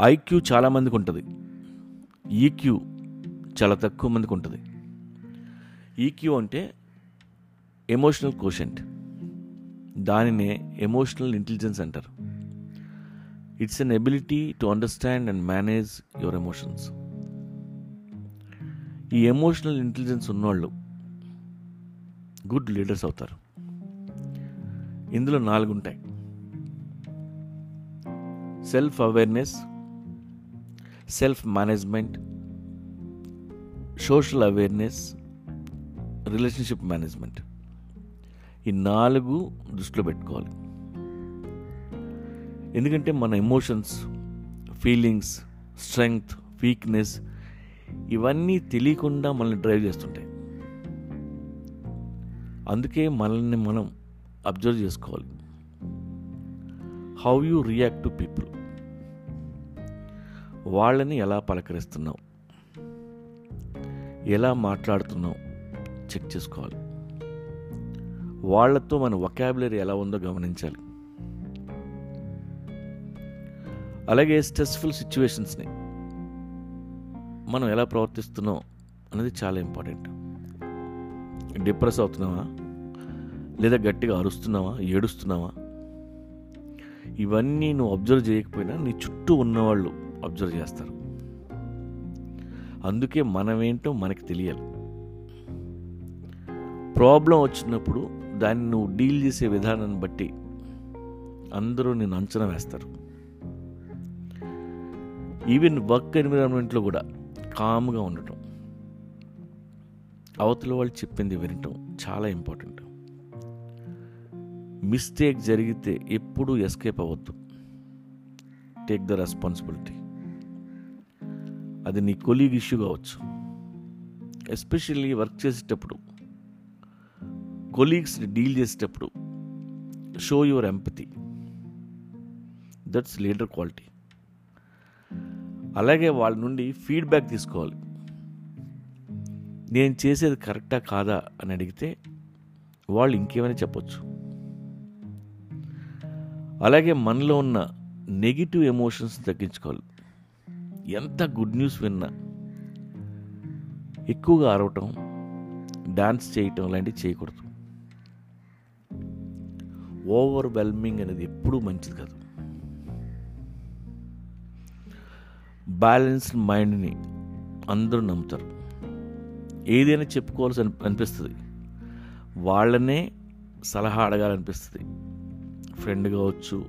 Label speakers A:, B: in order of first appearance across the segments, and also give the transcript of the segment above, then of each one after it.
A: IQ చాలామందికి ఉంటుంది. EQ చాలా తక్కువ మందికి ఉంటుంది. ఈక్యూ అంటే ఎమోషనల్ కోషెంట్ దానినే ఎమోషనల్ ఇంటెలిజెన్స్ అంటారు. It's an ability to understand and manage your emotions ఈ ఎమోషనల్ ఇంటెలిజెన్స్ ఉన్నవాళ్ళు గుడ్ లీడర్స్ అవుతారు. ఇందులో నాలుగు ఉంటాయి self awareness self management social awareness relationship management ఈ నాలుగు దృష్టిలో పెట్టుకోవాలి. ఎందుకంటే మన ఎమోషన్స్ ఫీలింగ్స్ స్ట్రెంగ్త్ వీక్నెస్ ఇవన్నీ తెలియకుండా మనల్ని డ్రైవ్ చేస్తుంటాయి. అందుకే మనల్ని మనం అబ్జర్వ్ చేసుకోవాలి. How you react to people వాళ్ళని ఎలా పలకరిస్తున్నావు? ఎలా మాట్లాడుతున్నావు? చెక్ చేసుకోవాలి. వాళ్ళతో మన వొకాబులరీ ఎలా ఉందో గమనించాలి. అలాగే స్ట్రెస్ఫుల్ సిచ్యువేషన్స్ని మనం ఎలా ప్రవర్తిస్తున్నాం అనేది చాలా ఇంపార్టెంట్ డిప్రెస్ అవుతున్నావా? లేదా గట్టిగా అరుస్తున్నావా? ఏడుస్తున్నావా? ఇవన్నీ నువ్వు అబ్జర్వ్ చేయకపోయినా నీ చుట్టూ ఉన్నవాళ్ళు అబ్జర్వ్ చేస్తారు. అందుకే మనమేంటో మనకి తెలియాలి. ప్రాబ్లం వచ్చినప్పుడు దాన్ని నువ్వు డీల్ చేసే విధానాన్ని బట్టి అందరూ నేను అంచనా వేస్తారు. ఈవెన్ వర్క్ ఎన్విరాన్మెంట్లో కూడా కామ్గా ఉండటం అవతల వాళ్ళు చెప్పింది వినటం చాలా ఇంపార్టెంట్. మిస్టేక్ జరిగితే ఎప్పుడూ ఎస్కేప్ అవ్వద్దు. Take the responsibility. అది నీ కొలీగ్ ఇష్యూ కావచ్చు. ఎస్పెషల్లీ వర్క్ చేసేటప్పుడు. కొలీగ్స్ని డీల్ చేసేటప్పుడు. Show your empathy. That's leader quality. అలాగే వాళ్ళ నుండి ఫీడ్బ్యాక్ తీసుకోవాలి. నేను చేసేది కరెక్టా కాదా అని అడిగితే వాళ్ళు ఇంకేమైనా చెప్పొచ్చు. అలాగే మనలో ఉన్న నెగిటివ్ ఎమోషన్స్ తగ్గించుకోవాలి. ఎంత గుడ్ న్యూస్ విన్నా ఎక్కువగా అరవటం డాన్స్ చేయటం లాంటివి చేయకూడదు. ఓవర్ వెల్మింగ్ అనేది ఎప్పుడూ మంచిది కాదు. బ్యాలెన్స్డ్ మైండ్ని అందరూ నమ్ముతారు. ఏదైనా చెప్పుకోవాల్సి అని అనిపిస్తుంది. వాళ్ళనే సలహా అడగాలనిపిస్తుంది. ఫ్రెండ్ కావచ్చు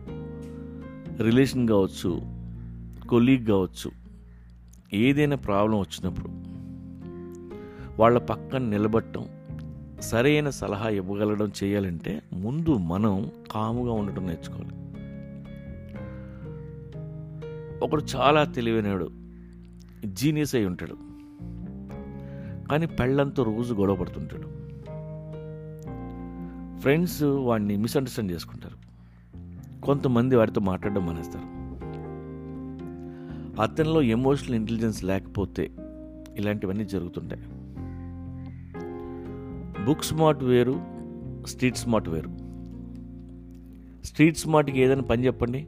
A: రిలేషన్ కావచ్చు కొలీగ్ కావచ్చు. ఏదైనా ప్రాబ్లం వచ్చినప్పుడు వాళ్ళ పక్కన నిలబడటం సరైన సలహా ఇవ్వగలడం చేయాలంటే ముందు మనం కాముగా ఉండటం నేర్చుకోవాలి. ఒకడు చాలా తెలివైనడు జీనియస్ అయి ఉంటాడు. కానీ పెళ్ళంతో రోజు గొడవ పడుతుంటాడు. ఫ్రెండ్స్ వాడిని మిస్అండర్స్టాండ్ చేసుకుంటారు. కొంతమంది వాడితో మాట్లాడడం మానేస్తారు. అతనిలో ఎమోషనల్ ఇంటెలిజెన్స్ లేకపోతే ఇలాంటివన్నీ జరుగుతుంటాయి. బుక్ స్మార్ట్ వేరు స్ట్రీట్ స్మార్ట్ వేరు. స్ట్రీట్ స్మార్ట్కి ఏదైనా పని చెప్పండి.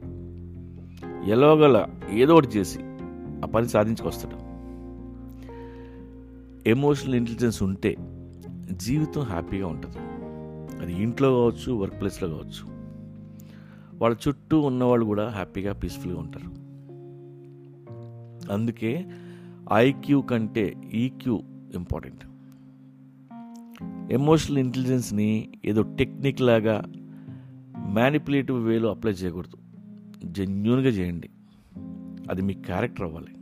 A: ఎలాగల ఏదో ఒకటి చేసి ఆ పని సాధించుకొస్తాడు. ఎమోషనల్ ఇంటెలిజెన్స్ ఉంటే జీవితం హ్యాపీగా ఉంటుంది. అది ఇంట్లో కావచ్చు వర్క్ ప్లేస్లో కావచ్చు. వాళ్ళ చుట్టూ ఉన్నవాళ్ళు కూడా హ్యాపీగా పీస్ఫుల్గా ఉంటారు. అందుకే ఐక్యూ కంటే ఈక్యూ ఇంపార్టెంట్. ఎమోషనల్ ఇంటెలిజెన్స్ని ఏదో టెక్నిక్ లాగా మ్యానిపులేటివ్ వేలో అప్లై చేయకూడదు. జెన్యున్గా చేయండి. అది మీ క్యారెక్టర్ అవ్వాలి.